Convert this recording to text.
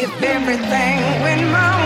If everything went wrong.